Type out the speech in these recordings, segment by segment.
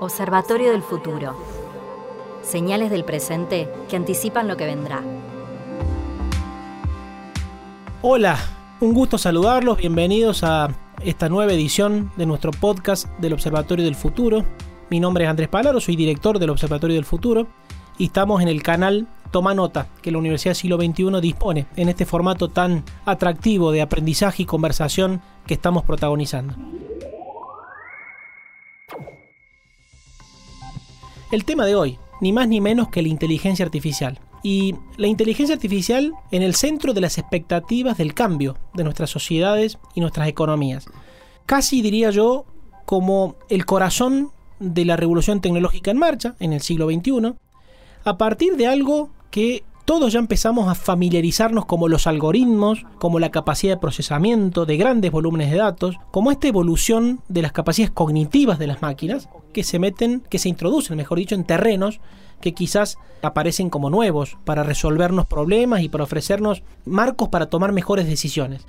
Observatorio del futuro. Señales del presente que anticipan lo que vendrá. Hola, un gusto saludarlos, bienvenidos a esta nueva edición de nuestro podcast del Observatorio del Futuro. Mi nombre es Andrés Palaro, soy director del Observatorio del Futuro y estamos en el canal Toma Nota que la Universidad Siglo XXI dispone en este formato tan atractivo de aprendizaje y conversación que estamos protagonizando. El tema de hoy, ni más ni menos que la inteligencia artificial. Y la inteligencia artificial en el centro de las expectativas del cambio de nuestras sociedades y nuestras economías. Casi diría yo como el corazón de la revolución tecnológica en marcha en el siglo XXI, a partir de algo que todos ya empezamos a familiarizarnos como los algoritmos, como la capacidad de procesamiento de grandes volúmenes de datos, como esta evolución de las capacidades cognitivas de las máquinas que se meten, que se introducen, mejor dicho, en terrenos que quizás aparecen como nuevos para resolvernos problemas y para ofrecernos marcos para tomar mejores decisiones.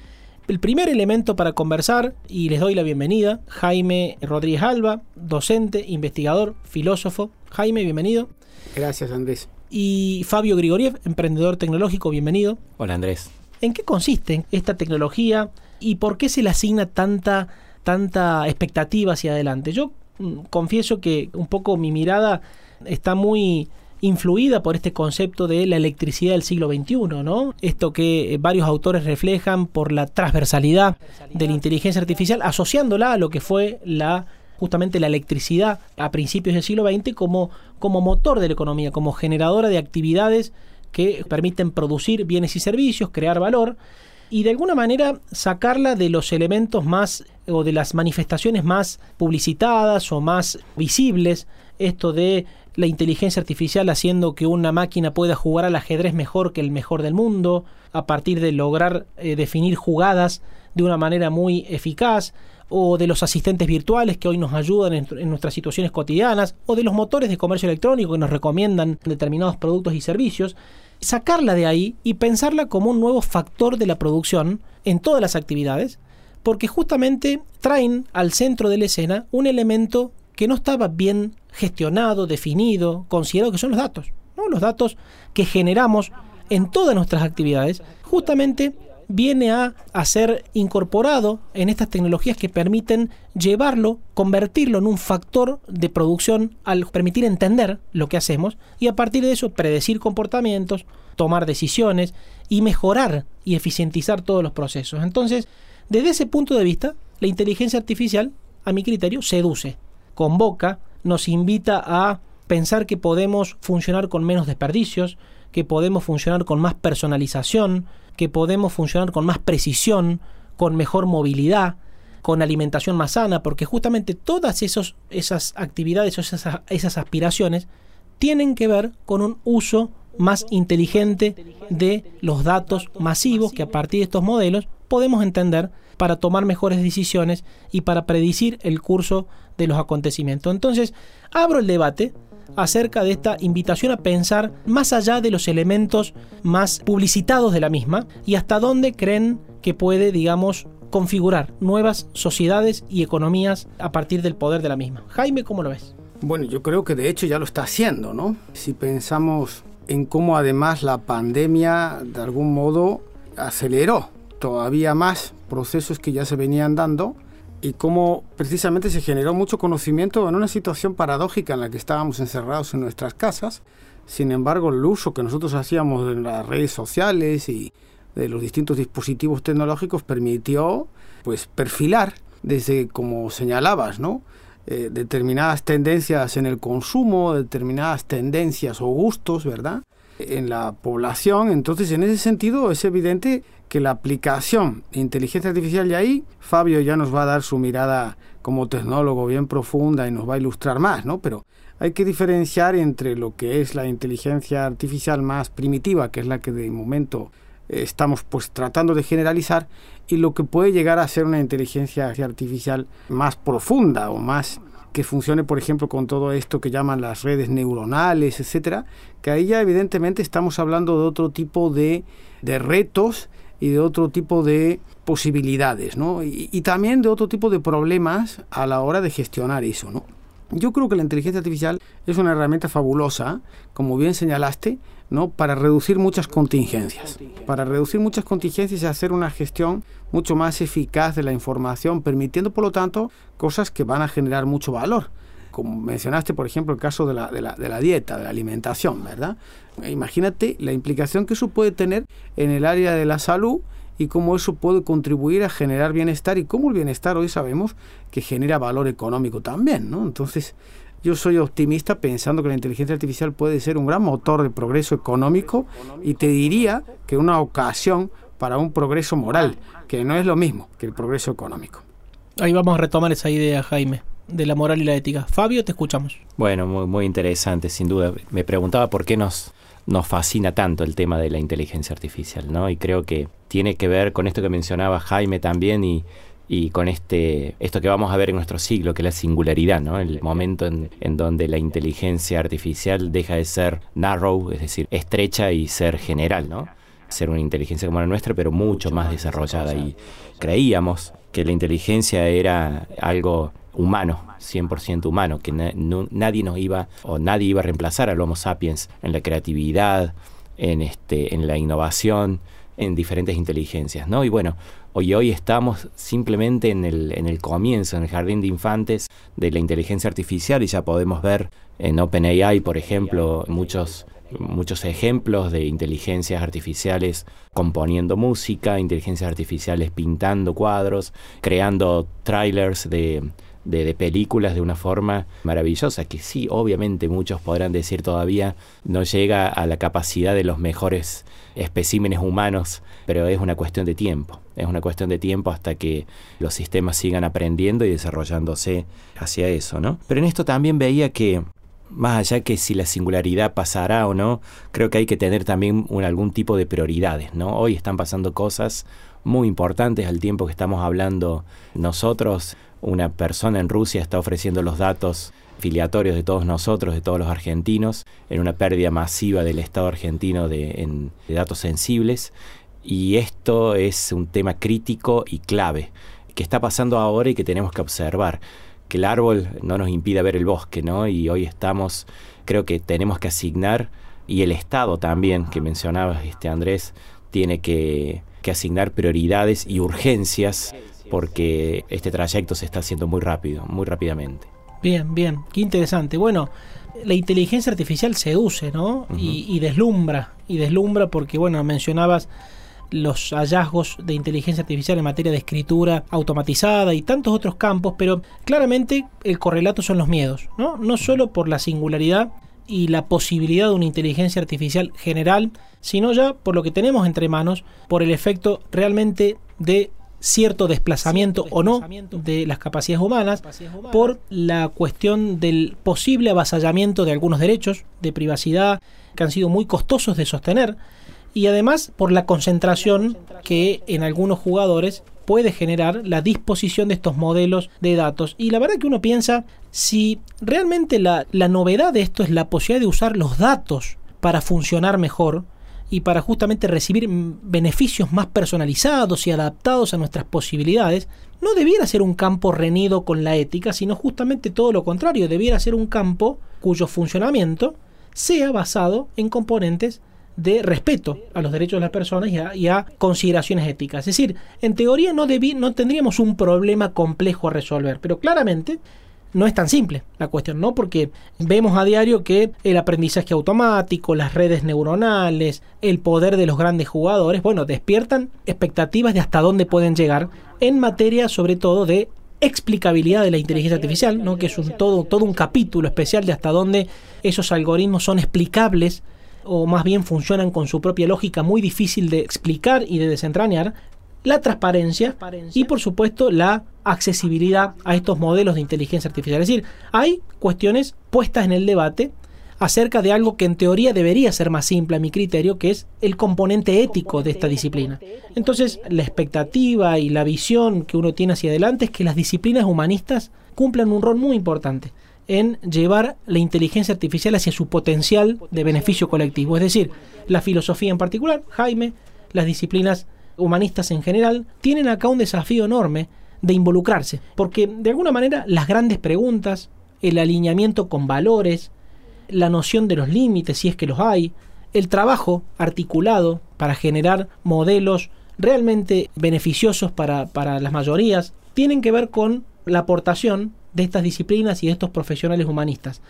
El primer elemento para conversar, y les doy la bienvenida, Jaime Rodríguez Alba, docente, investigador, filósofo. Jaime, bienvenido. Gracias, Andrés y Fabio Grigoriev, emprendedor tecnológico, bienvenido. Hola Andrés. ¿En qué consiste esta tecnología y por qué se le asigna tanta, tanta expectativa hacia adelante? Yo mm, confieso que un poco mi mirada está muy influida por este concepto de la electricidad del siglo XXI, ¿no? Esto que varios autores reflejan por la transversalidad de la inteligencia artificial, asociándola a lo que fue la justamente la electricidad a principios del siglo XX como, como motor de la economía, como generadora de actividades que permiten producir bienes y servicios, crear valor y de alguna manera sacarla de los elementos más o de las manifestaciones más publicitadas o más visibles, esto de la inteligencia artificial haciendo que una máquina pueda jugar al ajedrez mejor que el mejor del mundo, a partir de lograr eh, definir jugadas de una manera muy eficaz, o de los asistentes virtuales que hoy nos ayudan en, nuestras situaciones cotidianas, o de los motores de comercio electrónico que nos recomiendan determinados productos y servicios, sacarla de ahí y pensarla como un nuevo factor de la producción en todas las actividades, porque justamente traen al centro de la escena un elemento que no estaba bien gestionado, definido, considerado que son los datos, ¿no? los datos que generamos en todas nuestras actividades, justamente viene a, ser incorporado en estas tecnologías que permiten llevarlo, convertirlo en un factor de producción al permitir entender lo que hacemos y a partir de eso predecir comportamientos, tomar decisiones y mejorar y eficientizar todos los procesos. Entonces, desde ese punto de vista, la inteligencia artificial, a mi criterio, seduce, convoca, nos invita a pensar que podemos funcionar con menos desperdicios, que podemos funcionar con más personalización, que podemos funcionar con más precisión, con mejor movilidad, con alimentación más sana, porque justamente todas esos, esas actividades o esas, esas aspiraciones tienen que ver con un uso más inteligente de los datos masivos que a partir de estos modelos podemos entender para tomar mejores decisiones y para predecir el curso de los acontecimientos. Entonces, abro el debate acerca de esta invitación a pensar más allá de los elementos más publicitados de la misma y hasta dónde creen que puede, digamos, configurar nuevas sociedades y economías a partir del poder de la misma. Jaime, ¿cómo lo ves? Bueno, yo creo que de hecho ya lo está haciendo, ¿no? Si pensamos en cómo además la pandemia de algún modo aceleró todavía más procesos que ya se venían dando y cómo precisamente se generó mucho conocimiento en una situación paradójica en la que estábamos encerrados en nuestras casas. Sin embargo, el uso que nosotros hacíamos de las redes sociales y de los distintos dispositivos tecnológicos permitió pues perfilar desde como señalabas, ¿no? Eh, determinadas tendencias en el consumo, determinadas tendencias o gustos, ¿verdad? En la población. Entonces, en ese sentido, es evidente que la aplicación de inteligencia artificial y ahí Fabio ya nos va a dar su mirada como tecnólogo bien profunda y nos va a ilustrar más, ¿no? Pero hay que diferenciar entre lo que es la inteligencia artificial más primitiva, que es la que de momento estamos pues tratando de generalizar, y lo que puede llegar a ser una inteligencia artificial más profunda o más que funcione, por ejemplo, con todo esto que llaman las redes neuronales, etcétera, que ahí ya evidentemente estamos hablando de otro tipo de, de retos y de otro tipo de posibilidades, ¿no? Y, y, también de otro tipo de problemas a la hora de gestionar eso, ¿no? Yo creo que la inteligencia artificial es una herramienta fabulosa, como bien señalaste, ¿no? para reducir muchas contingencias. Para reducir muchas contingencias y hacer una gestión mucho más eficaz de la información, permitiendo, por lo tanto, cosas que van a generar mucho valor. Como mencionaste, por ejemplo, el caso de la, de la, de la dieta, de la alimentación, ¿verdad? Imagínate la implicación que eso puede tener en el área de la salud y cómo eso puede contribuir a generar bienestar y cómo el bienestar hoy sabemos que genera valor económico también, ¿no? Entonces, yo soy optimista pensando que la inteligencia artificial puede ser un gran motor de progreso económico y te diría que una ocasión para un progreso moral, que no es lo mismo que el progreso económico. Ahí vamos a retomar esa idea, Jaime, de la moral y la ética. Fabio, te escuchamos. Bueno, muy, muy interesante, sin duda. Me preguntaba por qué nos, nos fascina tanto el tema de la inteligencia artificial, ¿no? Y creo que tiene que ver con esto que mencionaba Jaime también y, y con este esto que vamos a ver en nuestro siglo, que es la singularidad, ¿no? El momento en, en, donde la inteligencia artificial deja de ser narrow, es decir, estrecha y ser general, ¿no? Ser una inteligencia como la nuestra, pero mucho más desarrollada. Y creíamos que la inteligencia era algo humano, 100% humano, que na no, nadie nos iba o nadie iba a reemplazar al Homo sapiens en la creatividad, en este en la innovación, en diferentes inteligencias, ¿no? Y bueno, hoy hoy estamos simplemente en el, en el comienzo, en el jardín de infantes de la inteligencia artificial y ya podemos ver en OpenAI, por ejemplo, muchos muchos ejemplos de inteligencias artificiales componiendo música, inteligencias artificiales pintando cuadros, creando trailers de, de, de, películas de una forma maravillosa, que sí, obviamente muchos podrán decir todavía no llega a la capacidad de los mejores especímenes humanos, pero es una cuestión de tiempo, es una cuestión de tiempo hasta que los sistemas sigan aprendiendo y desarrollándose hacia eso, ¿no? Pero en esto también veía que más allá que si la singularidad pasará o no, creo que hay que tener también un, algún tipo de prioridades, ¿no? Hoy están pasando cosas muy importantes al tiempo que estamos hablando nosotros. Una persona en Rusia está ofreciendo los datos filiatorios de todos nosotros, de todos los argentinos, en una pérdida masiva del Estado argentino de, datos sensibles. Y esto es un tema crítico y clave que está pasando ahora y que tenemos que observar. Que el árbol no nos impida ver el bosque, ¿no? Y hoy estamos, creo que tenemos que asignar, y el Estado también, que mencionabas, este Andrés, tiene que asignar prioridades y urgencias porque este trayecto se está haciendo muy rápido, muy rápidamente. Bien, bien, qué interesante. Bueno, la inteligencia artificial seduce, ¿no? Uh -huh. y, y, deslumbra, y deslumbra porque, bueno, mencionabas los hallazgos de inteligencia artificial en materia de escritura automatizada y tantos otros campos, pero claramente el correlato son los miedos, ¿no? No solo por la singularidad y la posibilidad de una inteligencia artificial general, sino ya por lo que tenemos entre manos, por el efecto realmente de cierto desplazamiento, o no de las capacidades humanas, capacidades humanas por la cuestión del posible avasallamiento de algunos derechos de privacidad que han sido muy costosos de sostener y además por la concentración que en algunos jugadores puede generar la disposición de estos modelos de datos. Y la verdad que uno piensa si realmente la, la novedad de esto es la posibilidad de usar los datos para funcionar mejor, y para justamente recibir beneficios más personalizados y adaptados a nuestras posibilidades, no debiera ser un campo reñido con la ética, sino justamente todo lo contrario, debiera ser un campo cuyo funcionamiento sea basado en componentes de respeto a los derechos de las personas y a, y a consideraciones éticas. Es decir, en teoría no, debí, no tendríamos un problema complejo a resolver, pero claramente no es tan simple la cuestión, ¿no? Porque vemos a diario que el aprendizaje automático, las redes neuronales, el poder de los grandes jugadores, bueno, despiertan expectativas de hasta dónde pueden llegar en materia sobre todo de explicabilidad de la inteligencia artificial, ¿no? que es un, todo, todo un capítulo especial de hasta dónde esos algoritmos son explicables o más bien funcionan con su propia lógica muy difícil de explicar y de desentrañar, la transparencia y por supuesto la accesibilidad a estos modelos de inteligencia artificial. Es decir, hay cuestiones puestas en el debate acerca de algo que en teoría debería ser más simple a mi criterio, que es el componente ético de esta disciplina. Entonces, la expectativa y la visión que uno tiene hacia adelante es que las disciplinas humanistas cumplan un rol muy importante en llevar la inteligencia artificial hacia su potencial de beneficio colectivo. Es decir, la filosofía en particular, Jaime, las disciplinas humanistas en general, tienen acá un desafío enorme de involucrarse, porque de alguna manera las grandes preguntas, el alineamiento con valores, la noción de los límites, si es que los hay, el trabajo articulado para generar modelos realmente beneficiosos para, para las mayorías, tienen que ver con la aportación de estas disciplinas y de estos profesionales humanistas.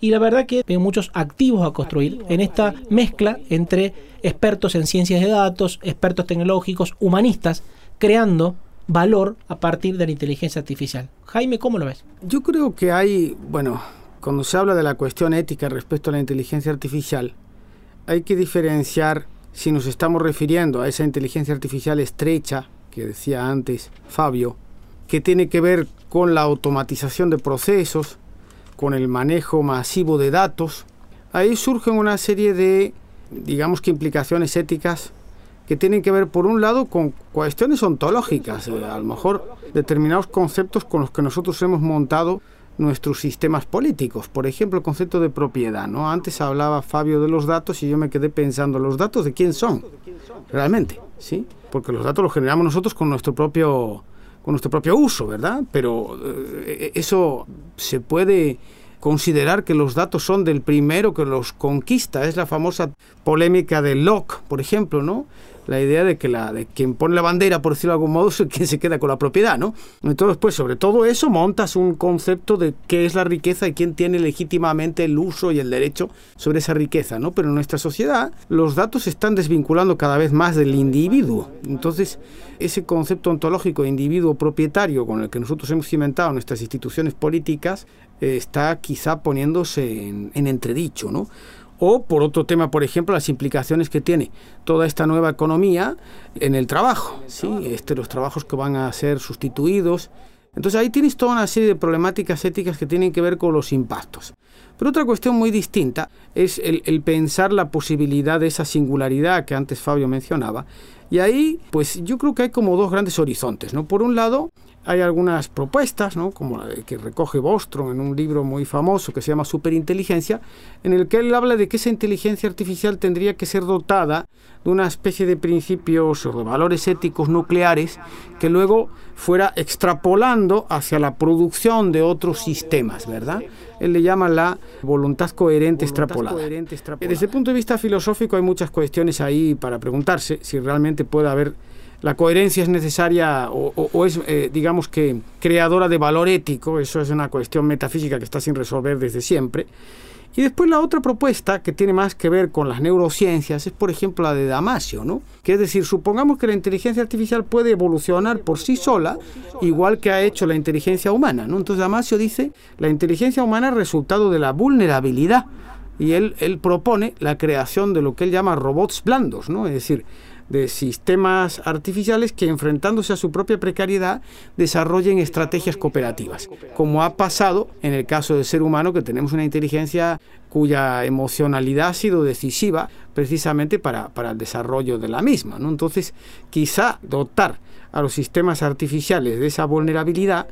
Y la verdad que veo muchos activos a construir en esta mezcla entre expertos en ciencias de datos, expertos tecnológicos, humanistas, creando valor a partir de la inteligencia artificial. Jaime, ¿cómo lo ves? Yo creo que hay, bueno, cuando se habla de la cuestión ética respecto a la inteligencia artificial, hay que diferenciar si nos estamos refiriendo a esa inteligencia artificial estrecha que decía antes Fabio, que tiene que ver con la automatización de procesos, con el manejo masivo de datos, ahí surgen una serie de, digamos que implicaciones éticas que tienen que ver, por un lado, con cuestiones ontológicas, eh, a lo mejor determinados conceptos con los que nosotros hemos montado nuestros sistemas políticos. Por ejemplo, el concepto de propiedad. ¿no? Antes hablaba Fabio de los datos y yo me quedé pensando, ¿los datos de quién son? Realmente, ¿sí? Porque los datos los generamos nosotros con nuestro propio con nuestro propio uso, ¿verdad? Pero eh, eso se puede considerar que los datos son del primero que los conquista. Es la famosa polémica de Locke, por ejemplo, ¿no? La idea de que la, de quien pone la bandera, por decirlo de algún modo, es quien se queda con la propiedad, ¿no? Entonces, pues sobre todo eso montas un concepto de qué es la riqueza y quién tiene legítimamente el uso y el derecho sobre esa riqueza, ¿no? Pero en nuestra sociedad los datos se están desvinculando cada vez más del individuo. Entonces, ese concepto ontológico de individuo propietario con el que nosotros hemos cimentado nuestras instituciones políticas eh, está quizá poniéndose en, en entredicho, ¿no? O por otro tema, por ejemplo, las implicaciones que tiene toda esta nueva economía en el trabajo, ¿sí? este, los trabajos que van a ser sustituidos. Entonces ahí tienes toda una serie de problemáticas éticas que tienen que ver con los impactos. Pero otra cuestión muy distinta es el, el pensar la posibilidad de esa singularidad que antes Fabio mencionaba. Y ahí, pues yo creo que hay como dos grandes horizontes, ¿no? Por un lado, hay algunas propuestas, ¿no? como la que recoge Bostrom en un libro muy famoso que se llama Superinteligencia, en el que él habla de que esa inteligencia artificial tendría que ser dotada de una especie de principios o de valores éticos nucleares que luego fuera extrapolando hacia la producción de otros sistemas, ¿verdad? Él le llama la voluntad coherente extrapolada. Desde el punto de vista filosófico hay muchas cuestiones ahí para preguntarse si realmente puede haber la coherencia es necesaria o, es, eh, digamos que, creadora de valor ético, eso es una cuestión metafísica que está sin resolver desde siempre. Y después la otra propuesta que tiene más que ver con las neurociencias es, por ejemplo, la de Damasio, ¿no? Que es decir, supongamos que la inteligencia artificial puede evolucionar por sí sola, igual que ha hecho la inteligencia humana. Entonces Damasio dice, la inteligencia humana es resultado de la vulnerabilidad y él, él propone la creación de lo que él llama robots blandos, ¿no? Es decir, de sistemas artificiales que enfrentándose a su propia precariedad desarrollen estrategias cooperativas, como ha pasado en el caso del ser humano que tenemos una inteligencia cuya emocionalidad ha sido decisiva precisamente para, para el desarrollo de la misma. ¿no? Entonces, quizá dotar a los sistemas artificiales de esa vulnerabilidad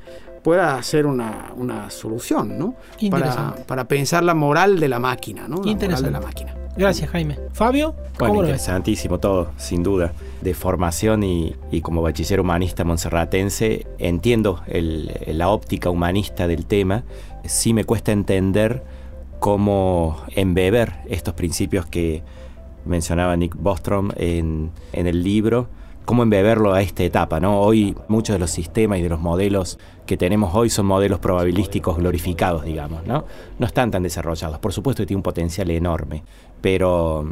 pueda ser una, una solución, ¿no? Para, para, pensar la moral de la máquina, ¿no? La moral de la máquina. Gracias, Jaime. Fabio, bueno, interesantísimo todo, sin duda. De formación y, y como bachiller humanista monserratense, entiendo el, la óptica humanista del tema. Sí me cuesta entender cómo embeber estos principios que mencionaba Nick Bostrom en, en el libro cómo embeberlo a esta etapa, ¿no? Hoy muchos de los sistemas y de los modelos que tenemos hoy son modelos probabilísticos glorificados, digamos, ¿no? No están tan desarrollados. Por supuesto que tiene un potencial enorme, pero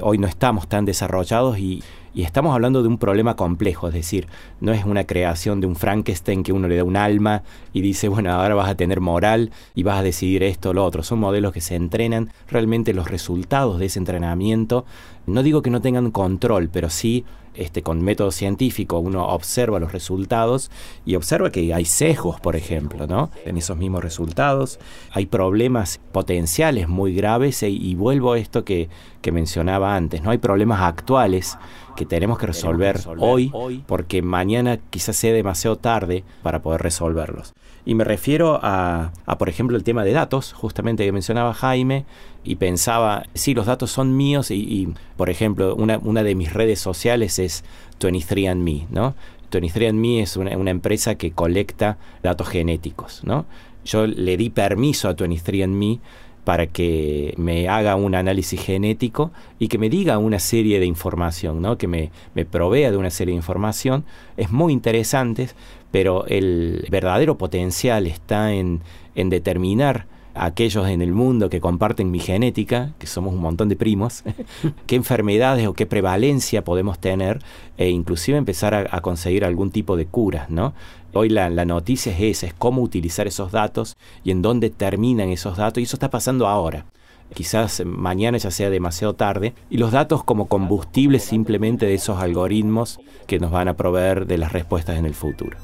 hoy no estamos tan desarrollados y, estamos hablando de un problema complejo, es decir, no es una creación de un Frankenstein que uno le da un alma y dice, bueno, ahora vas a tener moral y vas a decidir esto o lo otro. Son modelos que se entrenan, realmente los resultados de ese entrenamiento, no digo que no tengan control, pero sí este, con método científico uno observa los resultados y observa que hay sesgos, por ejemplo, ¿no? En esos mismos resultados hay problemas potenciales muy graves e, y vuelvo a esto que, que mencionaba antes, ¿no? Hay problemas actuales que tenemos que resolver, hoy porque mañana quizás sea demasiado tarde para poder resolverlos. Y me refiero a, por ejemplo, el tema de datos, justamente que mencionaba Jaime, y pensaba, sí, los datos son míos y, por ejemplo, una, una, de mis redes sociales es 23andMe, ¿no? 23andMe es una, una, empresa que colecta datos genéticos, ¿no? Yo le di permiso a 23andMe para que me haga un análisis genético y que me diga una serie de información, ¿no? que me, me provea de una serie de información. Es muy interesante, pero el verdadero potencial está en, en determinar aquellos en el mundo que comparten mi genética, que somos un montón de primos, qué enfermedades o qué prevalencia podemos tener e inclusive empezar a, conseguir algún tipo de cura, ¿no? Hoy la, la, noticia es esa, es cómo utilizar esos datos y en dónde terminan esos datos y eso está pasando ahora. Quizás mañana ya sea demasiado tarde y los datos como combustible simplemente de esos algoritmos que nos van a proveer de las respuestas en el futuro.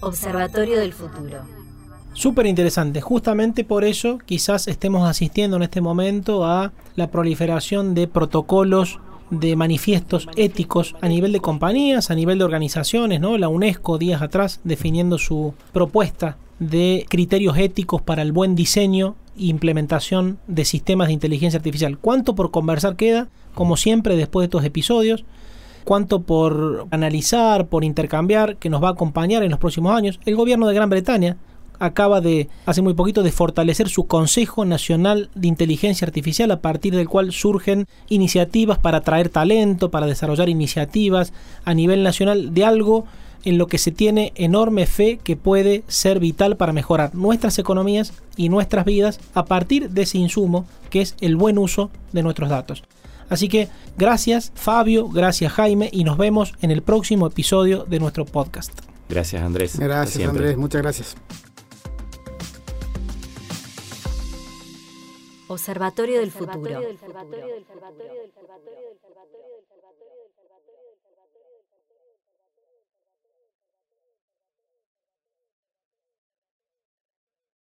Observatorio del futuro. Súper interesante. Justamente por eso quizás estemos asistiendo en este momento a la proliferación de protocolos de manifiestos éticos a nivel de compañías, a nivel de organizaciones, ¿no? La UNESCO días atrás definiendo su propuesta de criterios éticos para el buen diseño e implementación de sistemas de inteligencia artificial. ¿Cuánto por conversar queda? Como siempre, después de estos episodios, cuánto por analizar, por intercambiar, que nos va a acompañar en los próximos años. El gobierno de Gran Bretaña acaba de, hace muy poquito, de fortalecer su Consejo Nacional de Inteligencia Artificial, a partir del cual surgen iniciativas para atraer talento, para desarrollar iniciativas a nivel nacional de algo en lo que se tiene enorme fe que puede ser vital para mejorar nuestras economías y nuestras vidas a partir de ese insumo que es el buen uso de nuestros datos. Así que gracias Fabio, gracias Jaime y nos vemos en el próximo episodio de nuestro podcast. Gracias Andrés. Gracias Andrés, muchas gracias. Observatorio del futuro.